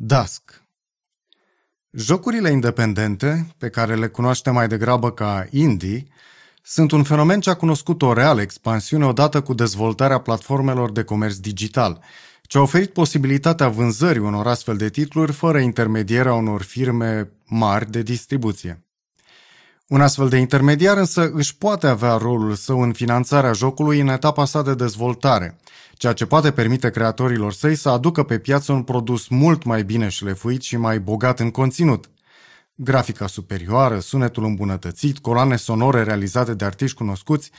Dusk Jocurile independente, pe care le cunoaștem mai degrabă ca indie, sunt un fenomen ce a cunoscut o reală expansiune odată cu dezvoltarea platformelor de comerț digital, ce a oferit posibilitatea vânzării unor astfel de titluri fără intermedierea unor firme mari de distribuție. Un astfel de intermediar însă își poate avea rolul său în finanțarea jocului în etapa sa de dezvoltare, ceea ce poate permite creatorilor săi să aducă pe piață un produs mult mai bine șlefuit și mai bogat în conținut. Grafica superioară, sunetul îmbunătățit, coloane sonore realizate de artiști cunoscuți,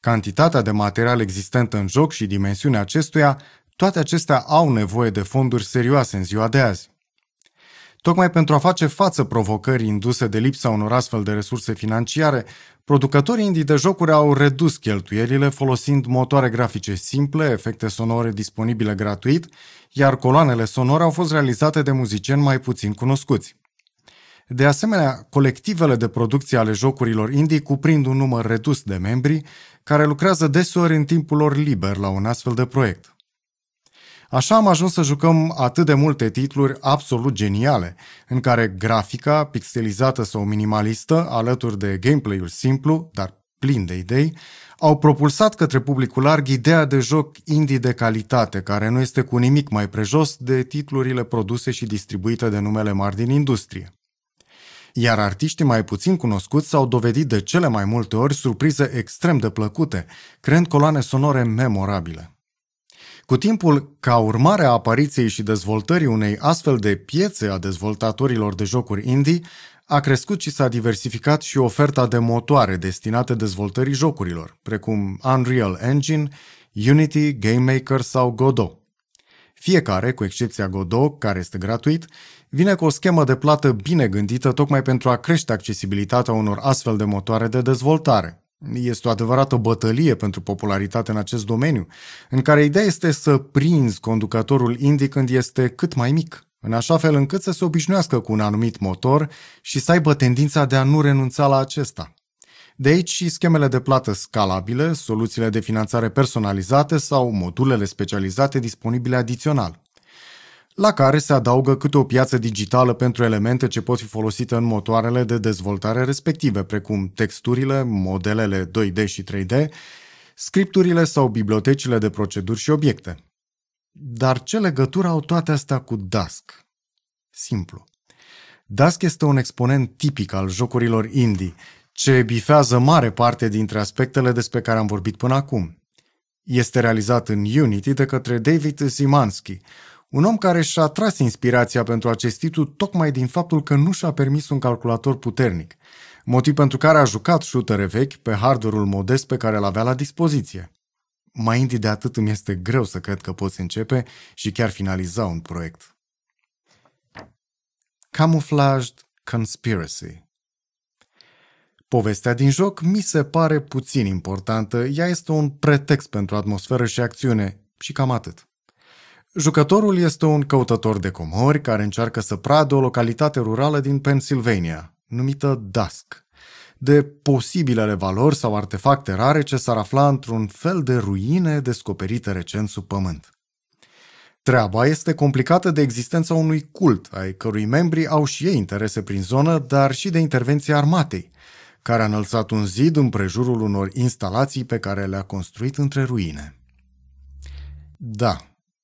cantitatea de material existent în joc și dimensiunea acestuia, toate acestea au nevoie de fonduri serioase în ziua de azi. Tocmai pentru a face față provocării induse de lipsa unor astfel de resurse financiare, producătorii indie de jocuri au redus cheltuielile folosind motoare grafice simple, efecte sonore disponibile gratuit, iar coloanele sonore au fost realizate de muzicieni mai puțin cunoscuți. De asemenea, colectivele de producție ale jocurilor indie cuprind un număr redus de membri care lucrează deseori în timpul lor liber la un astfel de proiect. Așa am ajuns să jucăm atât de multe titluri absolut geniale, în care grafica, pixelizată sau minimalistă, alături de gameplay-ul simplu, dar plin de idei, au propulsat către publicul larg ideea de joc indie de calitate, care nu este cu nimic mai prejos de titlurile produse și distribuite de numele mari din industrie. Iar artiștii mai puțin cunoscuți s-au dovedit de cele mai multe ori surprize extrem de plăcute, creând coloane sonore memorabile. Cu timpul, ca urmare a apariției și dezvoltării unei astfel de piețe a dezvoltatorilor de jocuri indie, a crescut și s-a diversificat și oferta de motoare destinate dezvoltării jocurilor, precum Unreal Engine, Unity, Game Maker sau Godot. Fiecare, cu excepția Godot, care este gratuit, vine cu o schemă de plată bine gândită tocmai pentru a crește accesibilitatea unor astfel de motoare de dezvoltare. Este o adevărată bătălie pentru popularitate în acest domeniu, în care ideea este să prinzi conducătorul indie când este cât mai mic, în așa fel încât să se obișnuiască cu un anumit motor și să aibă tendința de a nu renunța la acesta. De aici și schemele de plată scalabile, soluțiile de finanțare personalizate sau modulele specializate disponibile adițional la care se adaugă câte o piață digitală pentru elemente ce pot fi folosite în motoarele de dezvoltare respective, precum texturile, modelele 2D și 3D, scripturile sau bibliotecile de proceduri și obiecte. Dar ce legătură au toate astea cu Dusk? Simplu. Dusk este un exponent tipic al jocurilor indie, ce bifează mare parte dintre aspectele despre care am vorbit până acum. Este realizat în Unity de către David Zimanski, un om care și-a tras inspirația pentru acest titlu tocmai din faptul că nu și-a permis un calculator puternic, motiv pentru care a jucat shootere vechi pe hardware-ul modest pe care îl avea la dispoziție. Mai indie de atât îmi este greu să cred că poți începe și chiar finaliza un proiect. Camouflaged Conspiracy Povestea din joc mi se pare puțin importantă, ea este un pretext pentru atmosferă și acțiune și cam atât. Jucătorul este un căutător de comori care încearcă să pradă o localitate rurală din Pennsylvania, numită Dusk, de posibilele valori sau artefacte rare ce s-ar afla într-un fel de ruine descoperite recent sub pământ. Treaba este complicată de existența unui cult, ai cărui membri au și ei interese prin zonă, dar și de intervenția armatei, care a înălțat un zid în prejurul unor instalații pe care le-a construit între ruine. Da,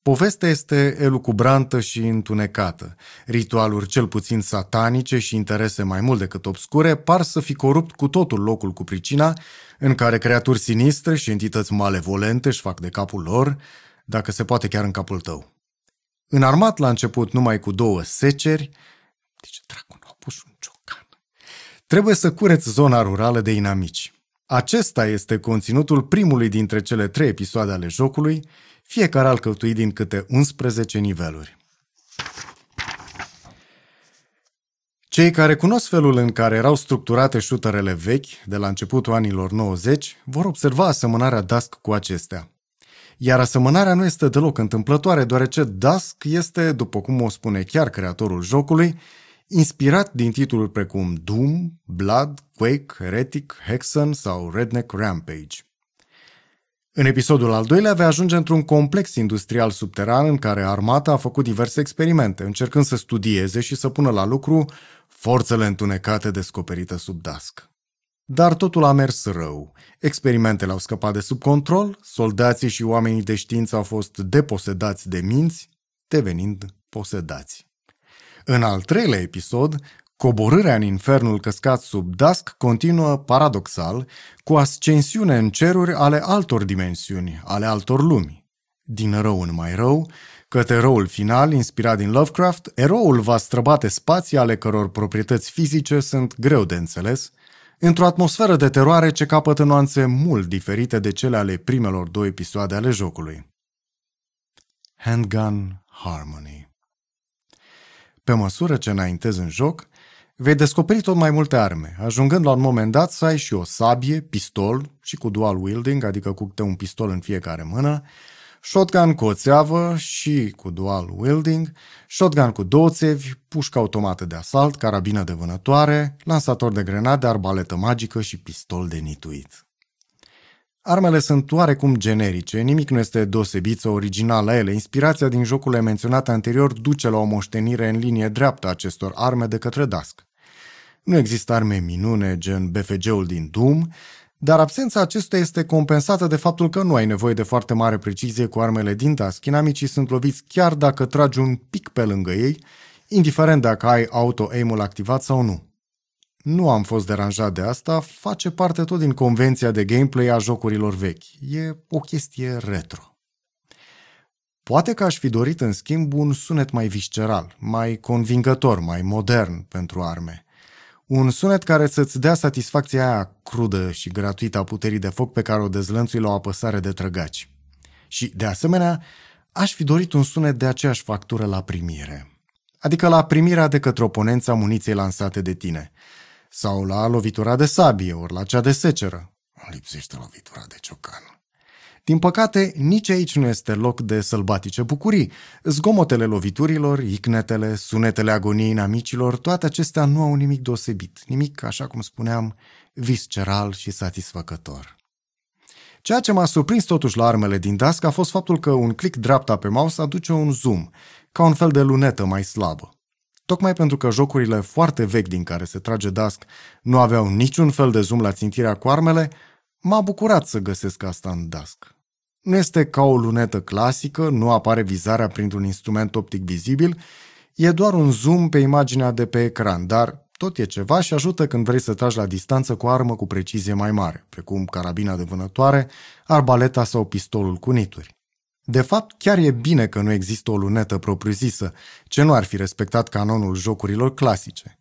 Povestea este elucubrantă și întunecată. Ritualuri cel puțin satanice și interese mai mult decât obscure par să fi corupt cu totul locul cu pricina, în care creaturi sinistre și entități malevolente își fac de capul lor, dacă se poate chiar în capul tău. Înarmat la început numai cu două seceri, deci dracu nu pus un ciocan, trebuie să cureți zona rurală de inamici. Acesta este conținutul primului dintre cele trei episoade ale jocului fiecare alcătuit din câte 11 niveluri. Cei care cunosc felul în care erau structurate șuterele vechi, de la începutul anilor 90, vor observa asemănarea Dusk cu acestea. Iar asemănarea nu este deloc întâmplătoare, deoarece Dusk este, după cum o spune chiar creatorul jocului, inspirat din titluri precum Doom, Blood, Quake, Heretic, Hexen sau Redneck Rampage. În episodul al doilea vei ajunge într-un complex industrial subteran în care armata a făcut diverse experimente, încercând să studieze și să pună la lucru forțele întunecate descoperite sub dasc. Dar totul a mers rău. Experimentele au scăpat de sub control, soldații și oamenii de știință au fost deposedați de minți, devenind posedați. În al treilea episod, coborârea în infernul căscat sub Dusk continuă paradoxal cu ascensiune în ceruri ale altor dimensiuni, ale altor lumi. Din rău în mai rău, către răul final, inspirat din Lovecraft, eroul va străbate spații ale căror proprietăți fizice sunt greu de înțeles, într-o atmosferă de teroare ce capătă nuanțe mult diferite de cele ale primelor două episoade ale jocului. Handgun Harmony Pe măsură ce înaintezi în joc, vei descoperi tot mai multe arme, ajungând la un moment dat să ai și o sabie, pistol și cu dual wielding, adică cu câte un pistol în fiecare mână, shotgun cu o țeavă și cu dual wielding, shotgun cu două țevi, pușcă automată de asalt, carabină de vânătoare, lansator de grenade, arbaletă magică și pistol de nituit. Armele sunt oarecum generice, nimic nu este deosebit sau original la ele. Inspirația din jocurile menționate anterior duce la o moștenire în linie dreaptă a acestor arme de către Dusk. Nu există arme minune, gen BFG-ul din Doom, dar absența acestuia este compensată de faptul că nu ai nevoie de foarte mare precizie cu armele din Dusk. Inamicii sunt loviți chiar dacă tragi un pic pe lângă ei, indiferent dacă ai auto-aim-ul activat sau nu. Nu am fost deranjat de asta, face parte tot din convenția de gameplay a jocurilor vechi. E o chestie retro. Poate că aș fi dorit în schimb un sunet mai visceral, mai convingător, mai modern pentru arme. Un sunet care să-ți dea satisfacția aia crudă și gratuită a puterii de foc pe care o dezlănțui la o apăsare de trăgaci. Și, de asemenea, aș fi dorit un sunet de aceeași factură la primire. Adică la primirea de către oponența muniției lansate de tine – sau la lovitura de sabie, ori la cea de seceră. Lipsește lovitura de ciocan. Din păcate, nici aici nu este loc de sălbatice bucurii. Zgomotele loviturilor, icnetele, sunetele agoniei inamicilor, toate acestea nu au nimic deosebit, nimic, așa cum spuneam, visceral și satisfăcător. Ceea ce m-a surprins totuși la armele din Dusk a fost faptul că un click dreapta pe mouse aduce un zoom, ca un fel de lunetă mai slabă. Tocmai pentru că jocurile foarte vechi din care se trage Dusk nu aveau niciun fel de zoom la țintirea cu armele, m-a bucurat să găsesc asta în Dusk. Nu este ca o lunetă clasică, nu apare vizarea printr-un instrument optic vizibil, e doar un zoom pe imaginea de pe ecran, dar tot e ceva și ajută când vrei să tragi la distanță cu armă cu precizie mai mare, precum carabina de vânătoare, arbaleta sau pistolul cu nituri. De fapt, chiar e bine că nu există o lunetă propriu-zisă, ce nu ar fi respectat canonul jocurilor clasice.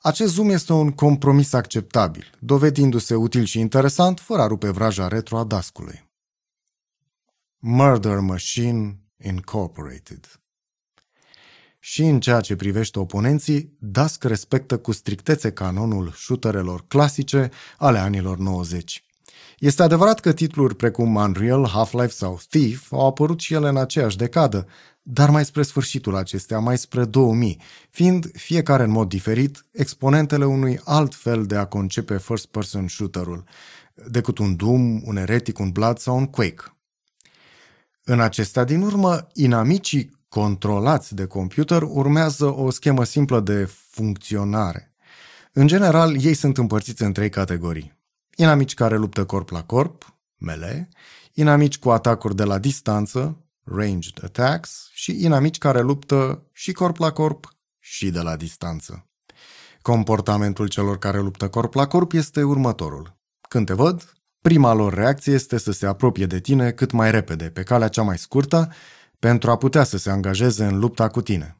Acest zoom este un compromis acceptabil, dovedindu-se util și interesant fără a rupe vraja retro a dascului. Murder Machine Incorporated Și în ceea ce privește oponenții, Dusk respectă cu strictețe canonul shooterelor clasice ale anilor 90. Este adevărat că titluri precum Unreal, Half-Life sau Thief au apărut și ele în aceeași decadă, dar mai spre sfârșitul acestea, mai spre 2000, fiind fiecare în mod diferit exponentele unui alt fel de a concepe first-person shooter-ul, decât un Doom, un Heretic, un Blood sau un Quake. În acestea din urmă, inamicii controlați de computer urmează o schemă simplă de funcționare. În general, ei sunt împărțiți în trei categorii inamici care luptă corp la corp, melee, inamici cu atacuri de la distanță, ranged attacks, și inamici care luptă și corp la corp și de la distanță. Comportamentul celor care luptă corp la corp este următorul. Când te văd, prima lor reacție este să se apropie de tine cât mai repede, pe calea cea mai scurtă, pentru a putea să se angajeze în lupta cu tine.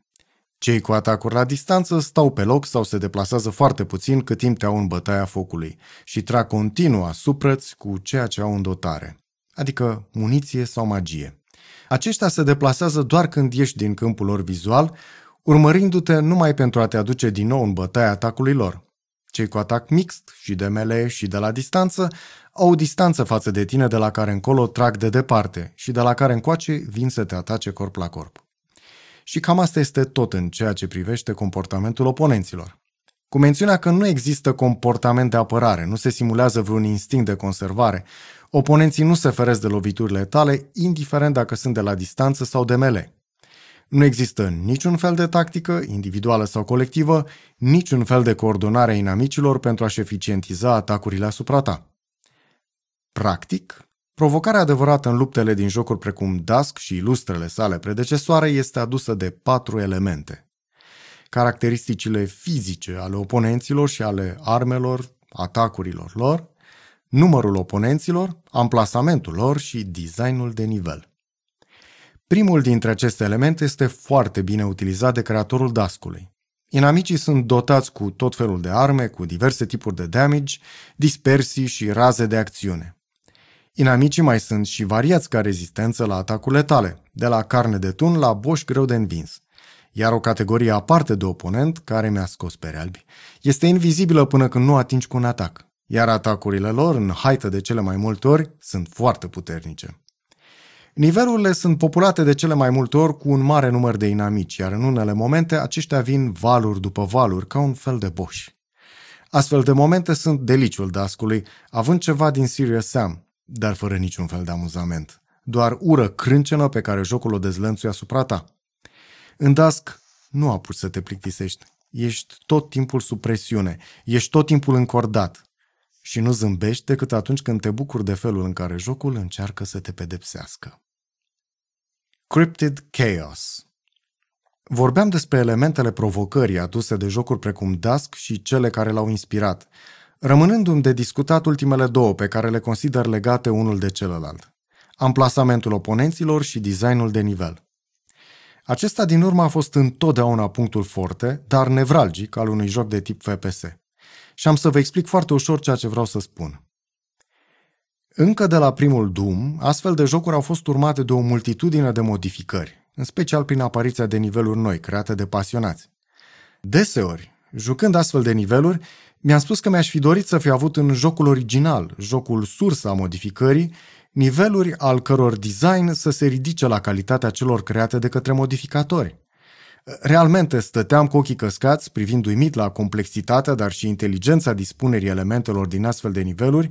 Cei cu atacuri la distanță stau pe loc sau se deplasează foarte puțin cât timp te au în bătaia focului și trag continuu asupra cu ceea ce au în dotare, adică muniție sau magie. Aceștia se deplasează doar când ieși din câmpul lor vizual, urmărindu-te numai pentru a te aduce din nou în bătaia atacului lor. Cei cu atac mixt și de melee și de la distanță au o distanță față de tine de la care încolo trag de departe și de la care încoace vin să te atace corp la corp. Și cam asta este tot în ceea ce privește comportamentul oponenților. cu mențiunea că nu există comportament de apărare, nu se simulează vreun instinct de conservare, oponenții nu se feresc de loviturile tale, indiferent dacă sunt de la distanță sau de mele. Nu există niciun fel de tactică, individuală sau colectivă, niciun fel de coordonare a inamicilor pentru a-și eficientiza atacurile asupra ta. Practic, provocarea adevărată în luptele din jocuri precum Dusk și ilustrele sale predecesoare este adusă de patru elemente. Caracteristicile fizice ale oponenților și ale armelor, atacurilor lor, numărul oponenților, amplasamentul lor și designul de nivel. Primul dintre aceste elemente este foarte bine utilizat de creatorul dascului. Inamicii sunt dotați cu tot felul de arme, cu diverse tipuri de damage, dispersii și raze de acțiune. Inamicii mai sunt și variați ca rezistență la atacurile tale, de la carne de tun la boș greu de învins. Iar o categorie aparte de oponent, care mi-a scos pe albi, este invizibilă până când nu atingi cu un atac, iar atacurile lor, în haită de cele mai multe ori, sunt foarte puternice. Nivelurile sunt populate de cele mai multe ori cu un mare număr de inamici, iar în unele momente aceștia vin valuri după valuri, ca un fel de boși. Astfel de momente sunt deliciul dascului, având ceva din Serious Sam, dar fără niciun fel de amuzament. Doar ură crâncenă pe care jocul o dezlănțuie asupra ta. În Dusk nu apuci să te plictisești. Ești tot timpul sub presiune, ești tot timpul încordat și nu zâmbești decât atunci când te bucuri de felul în care jocul încearcă să te pedepsească. Cryptid Chaos Vorbeam despre elementele provocării aduse de jocuri precum Dusk și cele care l-au inspirat, rămânându-mi de discutat ultimele două pe care le consider legate unul de celălalt. Amplasamentul oponenților și designul de nivel. Acesta din urmă a fost întotdeauna punctul forte, dar nevralgic al unui joc de tip FPS. Și am să vă explic foarte ușor ceea ce vreau să spun. Încă de la primul Doom, astfel de jocuri au fost urmate de o multitudine de modificări, în special prin apariția de niveluri noi, create de pasionați. Deseori, jucând astfel de niveluri, mi-am spus că mi-aș fi dorit să fi avut în jocul original, jocul sursă a modificării, niveluri al căror design să se ridice la calitatea celor create de către modificatori. Realmente stăteam cu ochii căscați, privind uimit la complexitatea, dar și inteligența dispunerii elementelor din astfel de niveluri,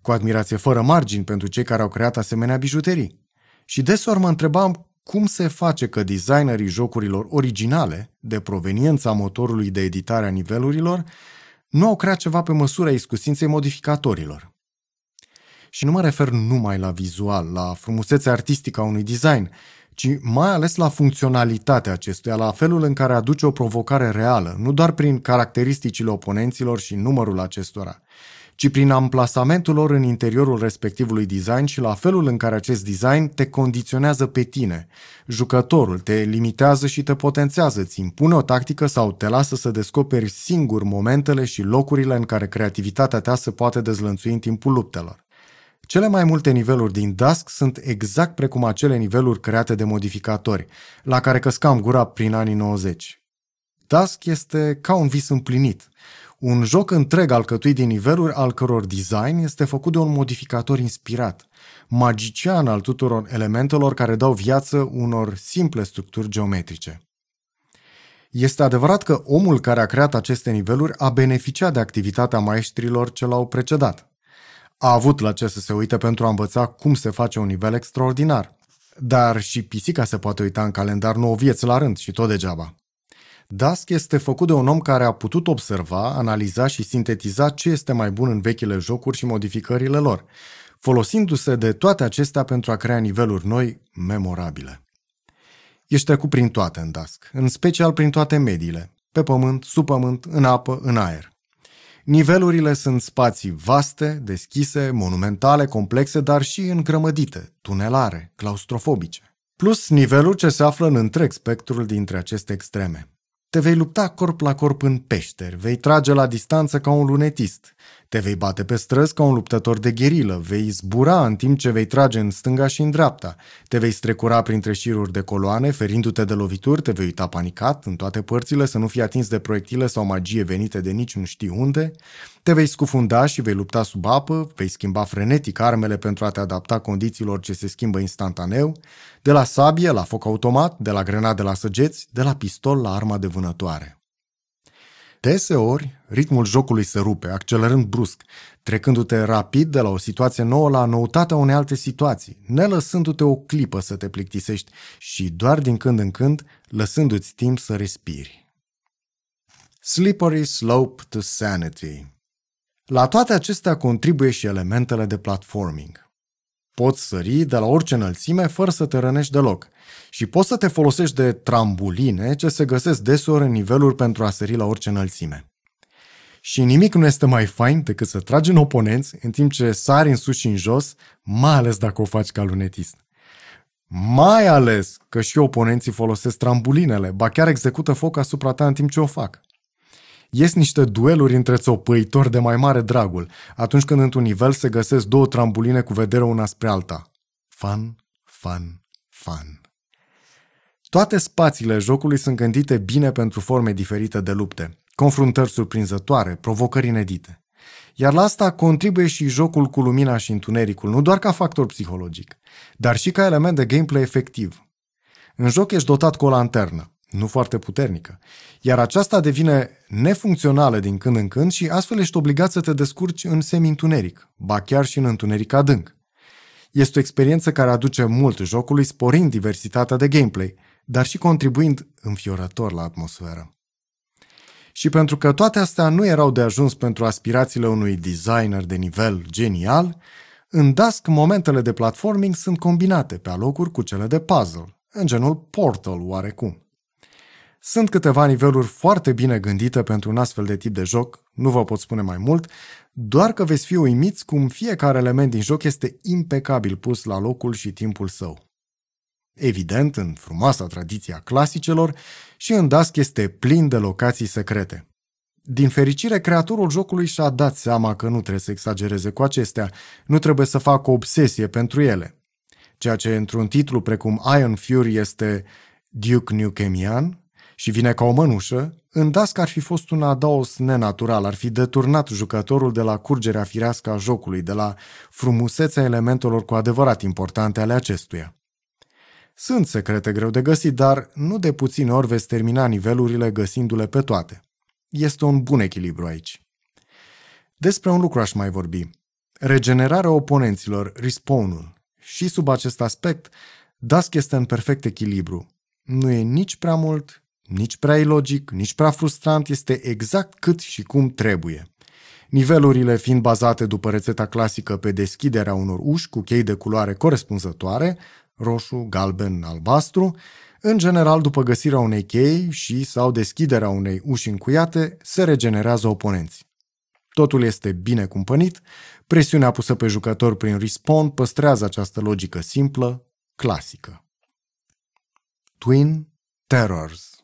cu admirație fără margini pentru cei care au creat asemenea bijuterii. Și deseori mă întrebam cum se face că designerii jocurilor originale, de proveniența motorului de editare a nivelurilor, nu au creat ceva pe măsura iscusinței modificatorilor. Și nu mă refer numai la vizual, la frumusețea artistică a unui design, ci mai ales la funcționalitatea acestuia, la felul în care aduce o provocare reală, nu doar prin caracteristicile oponenților și numărul acestora, ci prin amplasamentul lor în interiorul respectivului design și la felul în care acest design te condiționează pe tine. Jucătorul te limitează și te potențează, îți impune o tactică sau te lasă să descoperi singur momentele și locurile în care creativitatea ta se poate dezlănțui în timpul luptelor. Cele mai multe niveluri din Dusk sunt exact precum acele niveluri create de modificatori, la care căscam gura prin anii 90. Dusk este ca un vis împlinit, un joc întreg alcătuit din niveluri al căror design este făcut de un modificator inspirat, magician al tuturor elementelor care dau viață unor simple structuri geometrice. Este adevărat că omul care a creat aceste niveluri a beneficiat de activitatea maestrilor ce l-au precedat a avut la ce să se uite pentru a învăța cum se face un nivel extraordinar. Dar și pisica se poate uita în calendar 9 vieți la rând și tot degeaba. Dusk este făcut de un om care a putut observa, analiza și sintetiza ce este mai bun în vechile jocuri și modificările lor, folosindu-se de toate acestea pentru a crea niveluri noi, memorabile. Ești trecut prin toate în Dusk, în special prin toate mediile, pe pământ, sub pământ, în apă, în aer. Nivelurile sunt spații vaste, deschise, monumentale, complexe, dar și îngrămădite, tunelare, claustrofobice. Plus nivelul ce se află în întreg spectrul dintre aceste extreme. Te vei lupta corp la corp în peșteri, vei trage la distanță ca un lunetist, te vei bate pe străzi ca un luptător de gherilă, vei zbura în timp ce vei trage în stânga și în dreapta, te vei strecura printre șiruri de coloane, ferindu-te de lovituri, te vei uita panicat în toate părțile să nu fii atins de proiectile sau magie venite de nici nu știi unde, te vei scufunda și vei lupta sub apă, vei schimba frenetic armele pentru a te adapta condițiilor ce se schimbă instantaneu, de la sabie la foc automat, de la grenade la săgeți, de la pistol la arma de vânătoare. Deseori, ritmul jocului se rupe, accelerând brusc, trecându-te rapid de la o situație nouă la noutatea unei alte situații, nelăsându-te o clipă să te plictisești și doar din când în când lăsându-ți timp să respiri. Slippery slope to sanity La toate acestea contribuie și elementele de platforming. Poți sări de la orice înălțime fără să te rănești deloc și poți să te folosești de trambuline ce se găsesc deseori în niveluri pentru a sări la orice înălțime. Și nimic nu este mai fain decât să tragi în oponenți în timp ce sari în sus și în jos, mai ales dacă o faci ca lunetist. Mai ales că și oponenții folosesc trambulinele, ba chiar execută foc asupra ta în timp ce o fac. Ies niște dueluri între țopăitori de mai mare dragul, atunci când într-un nivel se găsesc două trambuline cu vedere una spre alta. Fun, fun, fun. Toate spațiile jocului sunt gândite bine pentru forme diferite de lupte, confruntări surprinzătoare, provocări inedite. Iar la asta contribuie și jocul cu lumina și întunericul, nu doar ca factor psihologic, dar și ca element de gameplay efectiv. În joc ești dotat cu o lanternă, nu foarte puternică, iar aceasta devine nefuncțională din când în când și astfel ești obligat să te descurci în semi-întuneric, ba chiar și în întuneric adânc. Este o experiență care aduce mult jocului, sporind diversitatea de gameplay, dar și contribuind înfiorător la atmosferă. Și pentru că toate astea nu erau de ajuns pentru aspirațiile unui designer de nivel genial, în Dusk momentele de platforming sunt combinate pe alocuri cu cele de puzzle, în genul Portal oarecum. Sunt câteva niveluri foarte bine gândite pentru un astfel de tip de joc, nu vă pot spune mai mult, doar că veți fi uimiți cum fiecare element din joc este impecabil pus la locul și timpul său. Evident, în frumoasa tradiție a clasicelor, și în Dusk este plin de locații secrete. Din fericire, creatorul jocului și-a dat seama că nu trebuie să exagereze cu acestea, nu trebuie să facă o obsesie pentru ele. Ceea ce într-un titlu precum Iron Fury este Duke Nukemian, și vine ca o mănușă, în Dusk ar fi fost un adaos nenatural, ar fi deturnat jucătorul de la curgerea firească a jocului, de la frumusețea elementelor cu adevărat importante ale acestuia. Sunt secrete greu de găsit, dar nu de puțin ori veți termina nivelurile găsindu-le pe toate. Este un bun echilibru aici. Despre un lucru aș mai vorbi. Regenerarea oponenților, respawn-ul. Și sub acest aspect, Dusk este în perfect echilibru. Nu e nici prea mult, nici prea ilogic, nici prea frustrant, este exact cât și cum trebuie. Nivelurile fiind bazate după rețeta clasică pe deschiderea unor uși cu chei de culoare corespunzătoare, roșu, galben, albastru, în general, după găsirea unei chei și sau deschiderea unei uși încuiate, se regenerează oponenți. Totul este bine cumpănit, presiunea pusă pe jucător prin respawn păstrează această logică simplă, clasică. Twin Terrors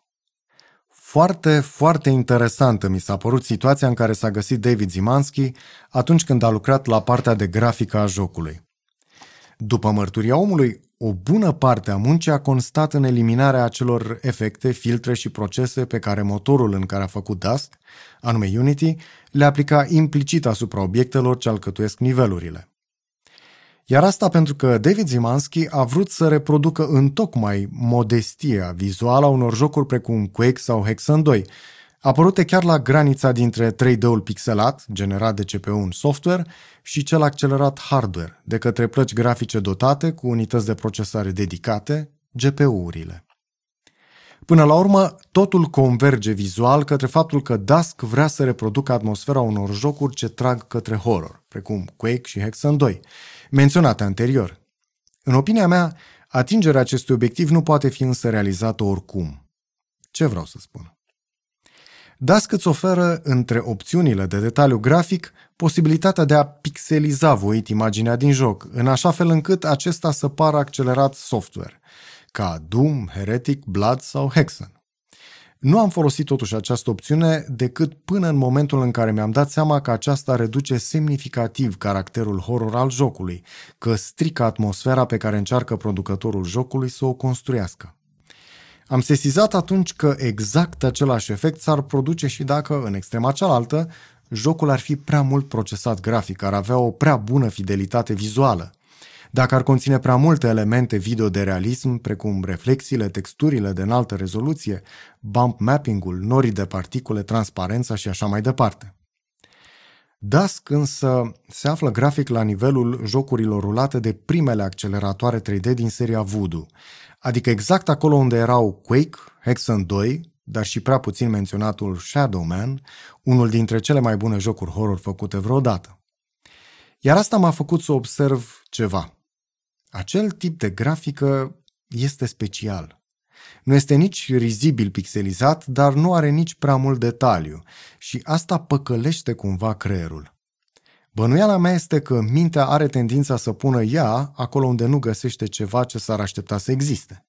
foarte, foarte interesantă mi s-a părut situația în care s-a găsit David Zimanski atunci când a lucrat la partea de grafică a jocului. După mărturia omului, o bună parte a muncii a constat în eliminarea acelor efecte, filtre și procese pe care motorul în care a făcut Dust, anume Unity, le aplica implicit asupra obiectelor ce alcătuiesc nivelurile. Iar asta pentru că David Zimanski a vrut să reproducă în tocmai modestia vizuală a unor jocuri precum Quake sau Hexen 2, apărute chiar la granița dintre 3D-ul pixelat, generat de CPU în software, și cel accelerat hardware, de către plăci grafice dotate cu unități de procesare dedicate, GPU-urile. Până la urmă, totul converge vizual către faptul că Dusk vrea să reproducă atmosfera unor jocuri ce trag către horror, precum Quake și Hexen 2, menționate anterior. În opinia mea, atingerea acestui obiectiv nu poate fi însă realizată oricum. Ce vreau să spun? Dusk îți oferă, între opțiunile de detaliu grafic, posibilitatea de a pixeliza voit imaginea din joc, în așa fel încât acesta să pară accelerat software, ca Doom, Heretic, Blood sau Hexen. Nu am folosit totuși această opțiune decât până în momentul în care mi-am dat seama că aceasta reduce semnificativ caracterul horror al jocului, că strică atmosfera pe care încearcă producătorul jocului să o construiască. Am sesizat atunci că exact același efect s-ar produce și dacă, în extrema cealaltă, jocul ar fi prea mult procesat grafic, ar avea o prea bună fidelitate vizuală. Dacă ar conține prea multe elemente video de realism, precum reflexiile, texturile de înaltă rezoluție, bump mapping-ul, norii de particule, transparența și așa mai departe. Dusk însă se află grafic la nivelul jocurilor rulate de primele acceleratoare 3D din seria Voodoo, adică exact acolo unde erau Quake, Hexen 2, dar și prea puțin menționatul Shadow Man, unul dintre cele mai bune jocuri horror făcute vreodată. Iar asta m-a făcut să observ ceva. Acel tip de grafică este special. Nu este nici rizibil pixelizat, dar nu are nici prea mult detaliu și asta păcălește cumva creierul. Bănuiala mea este că mintea are tendința să pună ea acolo unde nu găsește ceva ce s-ar aștepta să existe.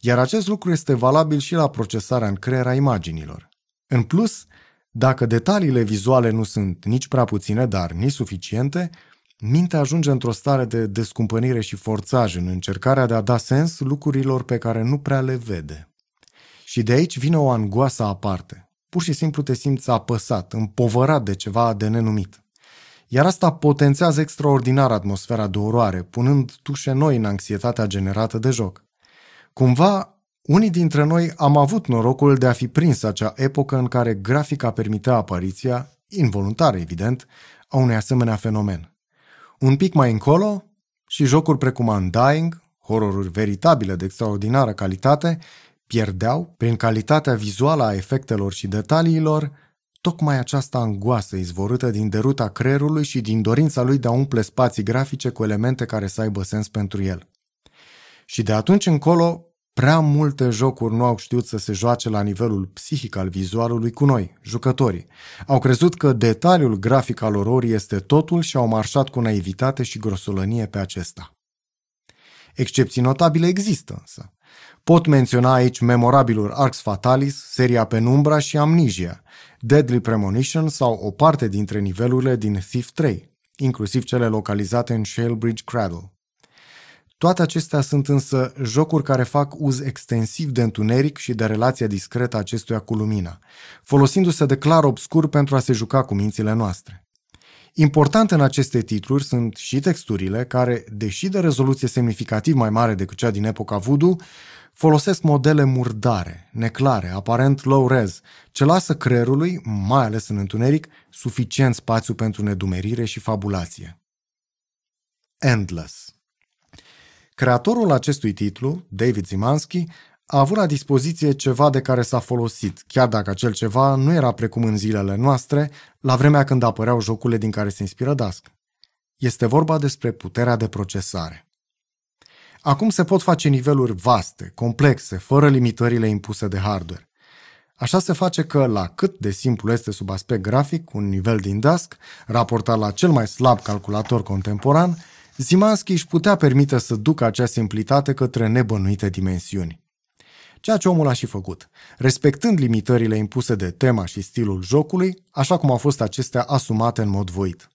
Iar acest lucru este valabil și la procesarea în creier a imaginilor. În plus, dacă detaliile vizuale nu sunt nici prea puține, dar nici suficiente, mintea ajunge într-o stare de descumpănire și forțaj în încercarea de a da sens lucrurilor pe care nu prea le vede. Și de aici vine o angoasă aparte. Pur și simplu te simți apăsat, împovărat de ceva de nenumit. Iar asta potențează extraordinar atmosfera de oroare, punând tușe noi în anxietatea generată de joc. Cumva, unii dintre noi am avut norocul de a fi prins acea epocă în care grafica permitea apariția, involuntară evident, a unui asemenea fenomen. Un pic mai încolo, și jocuri precum Undying, horroruri veritabile de extraordinară calitate, pierdeau, prin calitatea vizuală a efectelor și detaliilor, tocmai această angoasă izvorâtă din deruta creierului și din dorința lui de a umple spații grafice cu elemente care să aibă sens pentru el. Și de atunci încolo, prea multe jocuri nu au știut să se joace la nivelul psihic al vizualului cu noi, jucătorii. Au crezut că detaliul grafic al ororii este totul și au marșat cu naivitate și grosolănie pe acesta. Excepții notabile există însă. Pot menționa aici memorabilul Arx Fatalis, seria Penumbra și Amnesia, Deadly Premonition sau o parte dintre nivelurile din Thief 3, inclusiv cele localizate în Shalebridge Cradle. Toate acestea sunt însă jocuri care fac uz extensiv de întuneric și de relația discretă a acestuia cu lumina, folosindu-se de clar obscur pentru a se juca cu mințile noastre. Important în aceste titluri sunt și texturile care, deși de rezoluție semnificativ mai mare decât cea din epoca Voodoo, folosesc modele murdare, neclare, aparent low-res, ce lasă creierului, mai ales în întuneric, suficient spațiu pentru nedumerire și fabulație. Endless Creatorul acestui titlu, David Zimanski, a avut la dispoziție ceva de care s-a folosit, chiar dacă acel ceva nu era precum în zilele noastre, la vremea când apăreau jocurile din care se inspiră Dusk. Este vorba despre puterea de procesare. Acum se pot face niveluri vaste, complexe, fără limitările impuse de hardware. Așa se face că, la cât de simplu este sub aspect grafic, un nivel din Dusk, raportat la cel mai slab calculator contemporan, Zimanski își putea permite să ducă acea simplitate către nebănuite dimensiuni. Ceea ce omul a și făcut, respectând limitările impuse de tema și stilul jocului, așa cum au fost acestea asumate în mod voit.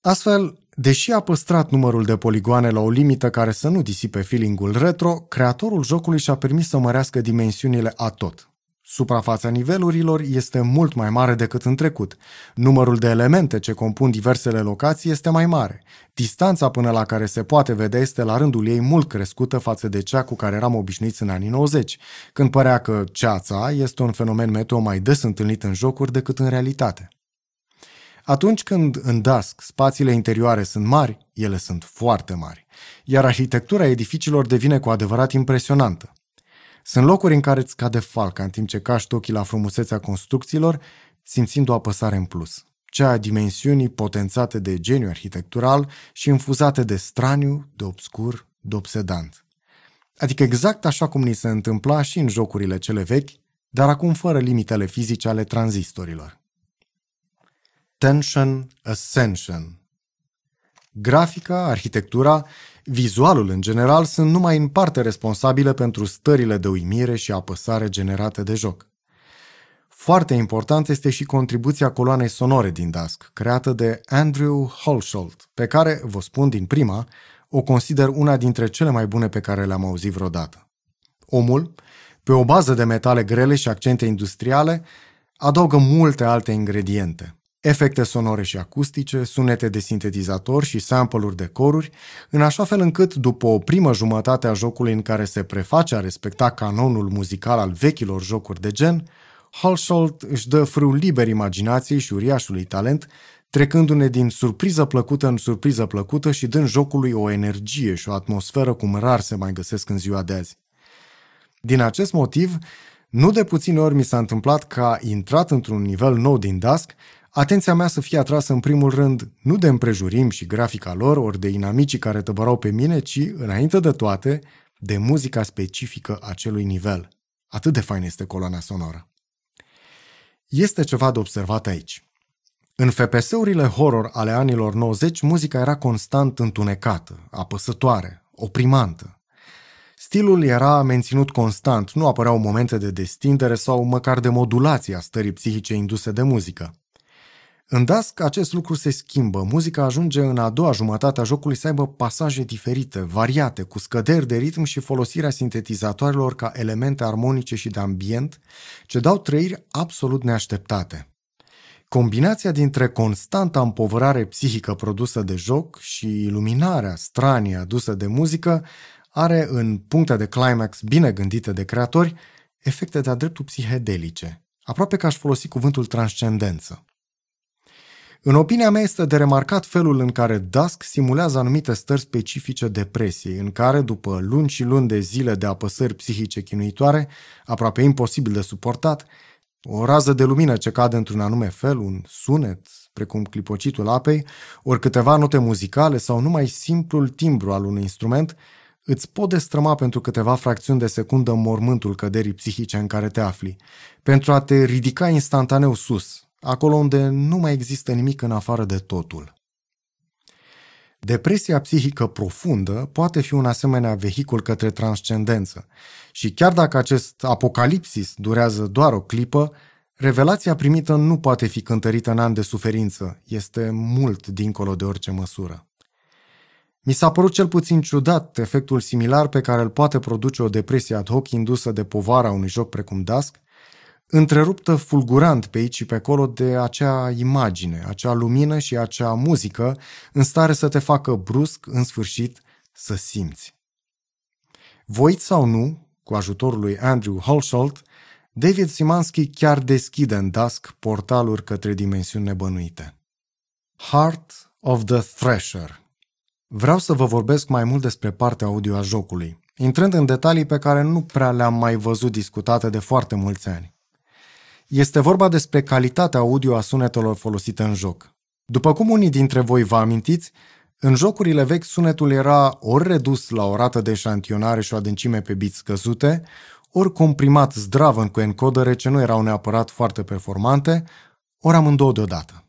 Astfel, deși a păstrat numărul de poligoane la o limită care să nu disipe feeling-ul retro, creatorul jocului și-a permis să mărească dimensiunile a tot, Suprafața nivelurilor este mult mai mare decât în trecut. Numărul de elemente ce compun diversele locații este mai mare. Distanța până la care se poate vedea este la rândul ei mult crescută față de cea cu care eram obișnuiți în anii 90, când părea că ceața este un fenomen meteo mai des întâlnit în jocuri decât în realitate. Atunci când în Dusk spațiile interioare sunt mari, ele sunt foarte mari, iar arhitectura edificiilor devine cu adevărat impresionantă. Sunt locuri în care îți cade falca în timp ce caști ochii la frumusețea construcțiilor, simțind o apăsare în plus. Cea a dimensiunii potențate de geniu arhitectural și infuzate de straniu, de obscur, de obsedant. Adică exact așa cum ni se întâmpla și în jocurile cele vechi, dar acum fără limitele fizice ale tranzistorilor. Tension Ascension Grafica, arhitectura Vizualul, în general, sunt numai în parte responsabile pentru stările de uimire și apăsare generate de joc. Foarte important este și contribuția coloanei sonore din Dusk, creată de Andrew Holsholt, pe care, vă spun din prima, o consider una dintre cele mai bune pe care le-am auzit vreodată. Omul, pe o bază de metale grele și accente industriale, adaugă multe alte ingrediente. Efecte sonore și acustice, sunete de sintetizator și sample-uri de coruri, în așa fel încât, după o primă jumătate a jocului în care se preface a respecta canonul muzical al vechilor jocuri de gen, Halsholt își dă frâu liber imaginației și uriașului talent, trecându-ne din surpriză plăcută în surpriză plăcută și dând jocului o energie și o atmosferă cum rar se mai găsesc în ziua de azi. Din acest motiv, nu de puține ori mi s-a întâmplat ca, intrat într-un nivel nou din Dusk, atenția mea să fie atrasă în primul rând nu de împrejurim și grafica lor, ori de inamicii care tăbărau pe mine, ci, înainte de toate, de muzica specifică acelui nivel. Atât de fain este coloana sonoră. Este ceva de observat aici. În FPS-urile horror ale anilor 90, muzica era constant întunecată, apăsătoare, oprimantă. Stilul era menținut constant, nu apăreau momente de destindere sau măcar de modulație a stării psihice induse de muzică. În Dusk acest lucru se schimbă, muzica ajunge în a doua jumătate a jocului să aibă pasaje diferite, variate, cu scăderi de ritm și folosirea sintetizatoarelor ca elemente armonice și de ambient, ce dau trăiri absolut neașteptate. Combinația dintre constanta împovărare psihică produsă de joc și iluminarea stranie adusă de muzică are, în puncte de climax bine gândite de creatori, efecte de-a dreptul psihedelice, aproape că aș folosi cuvântul transcendență. În opinia mea este de remarcat felul în care Dusk simulează anumite stări specifice depresiei, în care, după luni și luni de zile de apăsări psihice chinuitoare, aproape imposibil de suportat, o rază de lumină ce cade într-un anume fel, un sunet, precum clipocitul apei, ori câteva note muzicale sau numai simplul timbru al unui instrument, îți pot destrăma pentru câteva fracțiuni de secundă mormântul căderii psihice în care te afli, pentru a te ridica instantaneu sus, acolo unde nu mai există nimic în afară de totul. Depresia psihică profundă poate fi un asemenea vehicul către transcendență și chiar dacă acest apocalipsis durează doar o clipă, revelația primită nu poate fi cântărită în an de suferință, este mult dincolo de orice măsură. Mi s-a părut cel puțin ciudat efectul similar pe care îl poate produce o depresie ad hoc indusă de povara unui joc precum Dusk, întreruptă fulgurant pe aici și pe acolo de acea imagine, acea lumină și acea muzică în stare să te facă brusc, în sfârșit, să simți. Voit sau nu, cu ajutorul lui Andrew Holsholt, David Simansky chiar deschide în Dusk portaluri către dimensiuni nebănuite. Heart of the Thresher Vreau să vă vorbesc mai mult despre partea audio a jocului, intrând în detalii pe care nu prea le-am mai văzut discutate de foarte mulți ani. Este vorba despre calitatea audio a sunetelor folosite în joc. După cum unii dintre voi vă amintiți, în jocurile vechi sunetul era ori redus la o rată de șantionare și o adâncime pe bit scăzute, ori comprimat zdravăn cu encodere ce nu erau neapărat foarte performante, ori amândouă deodată.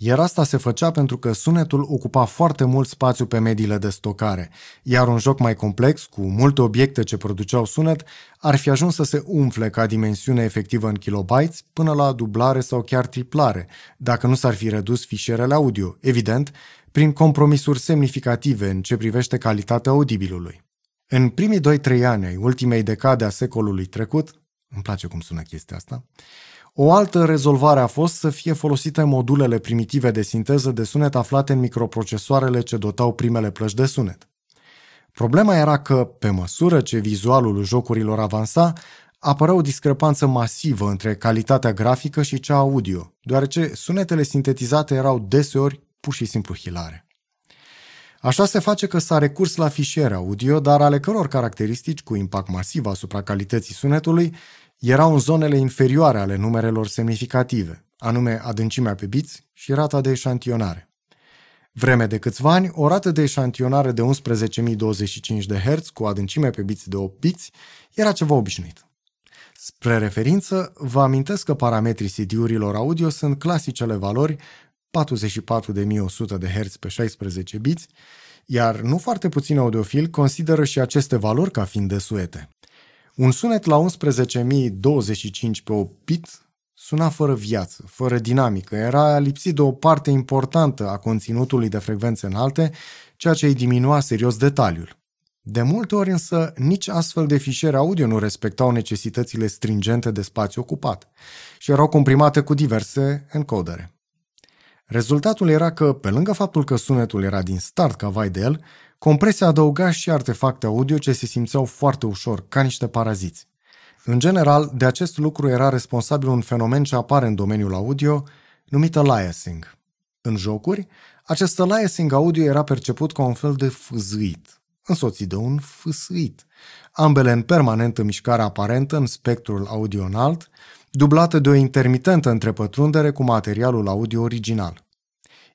Iar asta se făcea pentru că sunetul ocupa foarte mult spațiu pe mediile de stocare, iar un joc mai complex, cu multe obiecte ce produceau sunet, ar fi ajuns să se umfle ca dimensiune efectivă în kilobytes până la dublare sau chiar triplare, dacă nu s-ar fi redus fișierele audio, evident, prin compromisuri semnificative în ce privește calitatea audibilului. În primii 2-3 ani ai ultimei decade a secolului trecut, îmi place cum sună chestia asta, o altă rezolvare a fost să fie folosite modulele primitive de sinteză de sunet aflate în microprocesoarele ce dotau primele plăci de sunet. Problema era că, pe măsură ce vizualul jocurilor avansa, apărea o discrepanță masivă între calitatea grafică și cea audio, deoarece sunetele sintetizate erau deseori pur și simplu hilare. Așa se face că s-a recurs la fișiere audio, dar ale căror caracteristici cu impact masiv asupra calității sunetului erau în zonele inferioare ale numerelor semnificative, anume adâncimea pe biți și rata de eșantionare. Vreme de câțiva ani, o rată de eșantionare de 11.025 de Hz cu adâncime pe biți de 8 biți era ceva obișnuit. Spre referință, vă amintesc că parametrii CD-urilor audio sunt clasicele valori 44.100 de Hz pe 16 biți, iar nu foarte puțini audiofili consideră și aceste valori ca fiind desuete. Un sunet la 11.025 pe 8 bit suna fără viață, fără dinamică, era lipsit de o parte importantă a conținutului de frecvențe înalte, ceea ce îi diminua serios detaliul. De multe ori însă, nici astfel de fișiere audio nu respectau necesitățile stringente de spațiu ocupat și erau comprimate cu diverse encodere. Rezultatul era că, pe lângă faptul că sunetul era din start ca vai de el, compresia adăuga și artefacte audio ce se simțeau foarte ușor, ca niște paraziți. În general, de acest lucru era responsabil un fenomen ce apare în domeniul audio, numit aliasing. În jocuri, acest aliasing audio era perceput ca un fel de fâzâit, însoțit de un fâsâit, ambele în permanentă mișcare aparentă în spectrul audio înalt, dublată de o intermitentă întrepătrundere cu materialul audio original.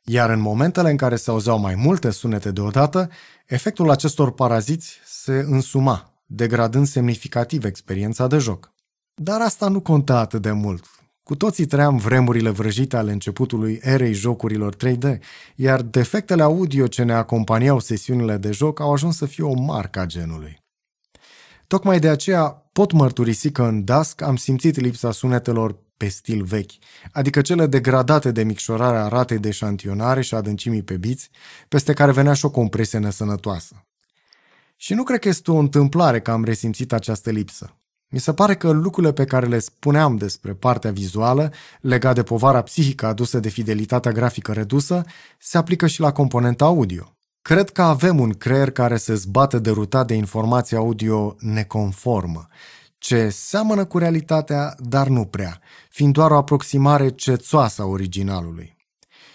Iar în momentele în care se auzeau mai multe sunete deodată, efectul acestor paraziți se însuma, degradând semnificativ experiența de joc. Dar asta nu conta atât de mult. Cu toții trăiam vremurile vrăjite ale începutului erei jocurilor 3D, iar defectele audio ce ne acompaniau sesiunile de joc au ajuns să fie o marcă a genului. Tocmai de aceea pot mărturisi că în Dusk am simțit lipsa sunetelor pe stil vechi, adică cele degradate de micșorarea ratei de șantionare și adâncimii pe biți, peste care venea și o compresie nesănătoasă. Și nu cred că este o întâmplare că am resimțit această lipsă. Mi se pare că lucrurile pe care le spuneam despre partea vizuală, legat de povara psihică adusă de fidelitatea grafică redusă, se aplică și la componenta audio. Cred că avem un creier care se zbate derutat de informație audio neconformă, ce seamănă cu realitatea, dar nu prea, fiind doar o aproximare cețoasă a originalului.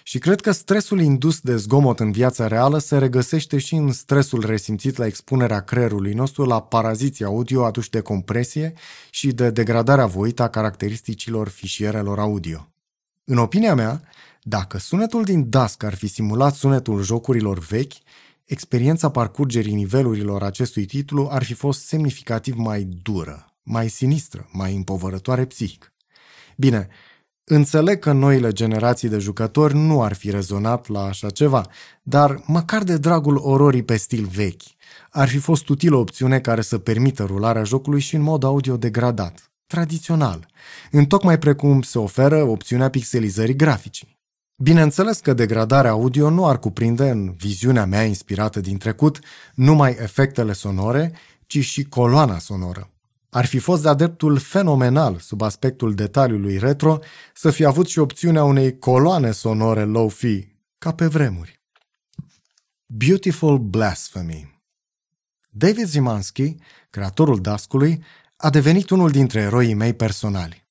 Și cred că stresul indus de zgomot în viața reală se regăsește și în stresul resimțit la expunerea creierului nostru la paraziții audio aduși de compresie și de degradarea voită a caracteristicilor fișierelor audio. În opinia mea, dacă sunetul din Dusk ar fi simulat sunetul jocurilor vechi, experiența parcurgerii nivelurilor acestui titlu ar fi fost semnificativ mai dură, mai sinistră, mai împovărătoare psihic. Bine, înțeleg că noile generații de jucători nu ar fi rezonat la așa ceva, dar măcar de dragul ororii pe stil vechi, ar fi fost utilă o opțiune care să permită rularea jocului și în mod audio degradat, tradițional, întocmai precum se oferă opțiunea pixelizării graficii. Bineînțeles că degradarea audio nu ar cuprinde, în viziunea mea inspirată din trecut, numai efectele sonore, ci și coloana sonoră. Ar fi fost de adeptul fenomenal, sub aspectul detaliului retro, să fi avut și opțiunea unei coloane sonore low-fi, ca pe vremuri. Beautiful Blasphemy David Zimanski, creatorul Dascului, a devenit unul dintre eroii mei personali.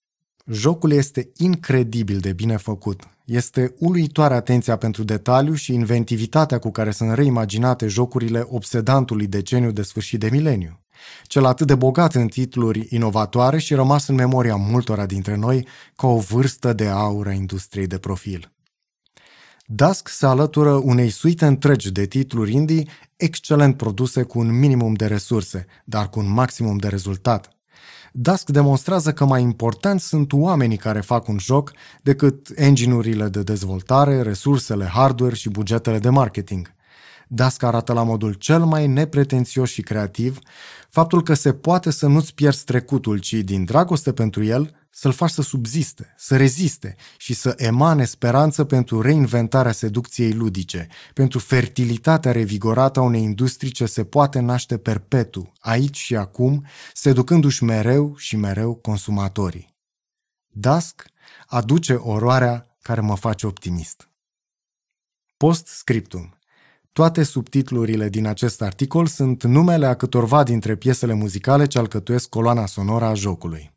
Jocul este incredibil de bine făcut. Este uluitoare atenția pentru detaliu și inventivitatea cu care sunt reimaginate jocurile obsedantului deceniu de sfârșit de mileniu. Cel atât de bogat în titluri inovatoare și rămas în memoria multora dintre noi ca o vârstă de aur a industriei de profil. Dusk se alătură unei suite întregi de titluri indie excelent produse cu un minimum de resurse, dar cu un maximum de rezultat – Dusk demonstrează că mai important sunt oamenii care fac un joc decât engine-urile de dezvoltare, resursele hardware și bugetele de marketing. Dusk arată la modul cel mai nepretențios și creativ faptul că se poate să nu-ți pierzi trecutul, ci din dragoste pentru el să-l faci să subziste, să reziste și să emane speranță pentru reinventarea seducției ludice, pentru fertilitatea revigorată a unei industrii ce se poate naște perpetu, aici și acum, seducându-și mereu și mereu consumatorii. Dusk aduce oroarea care mă face optimist. Post scriptum. Toate subtitlurile din acest articol sunt numele a câtorva dintre piesele muzicale ce alcătuiesc coloana sonoră a jocului.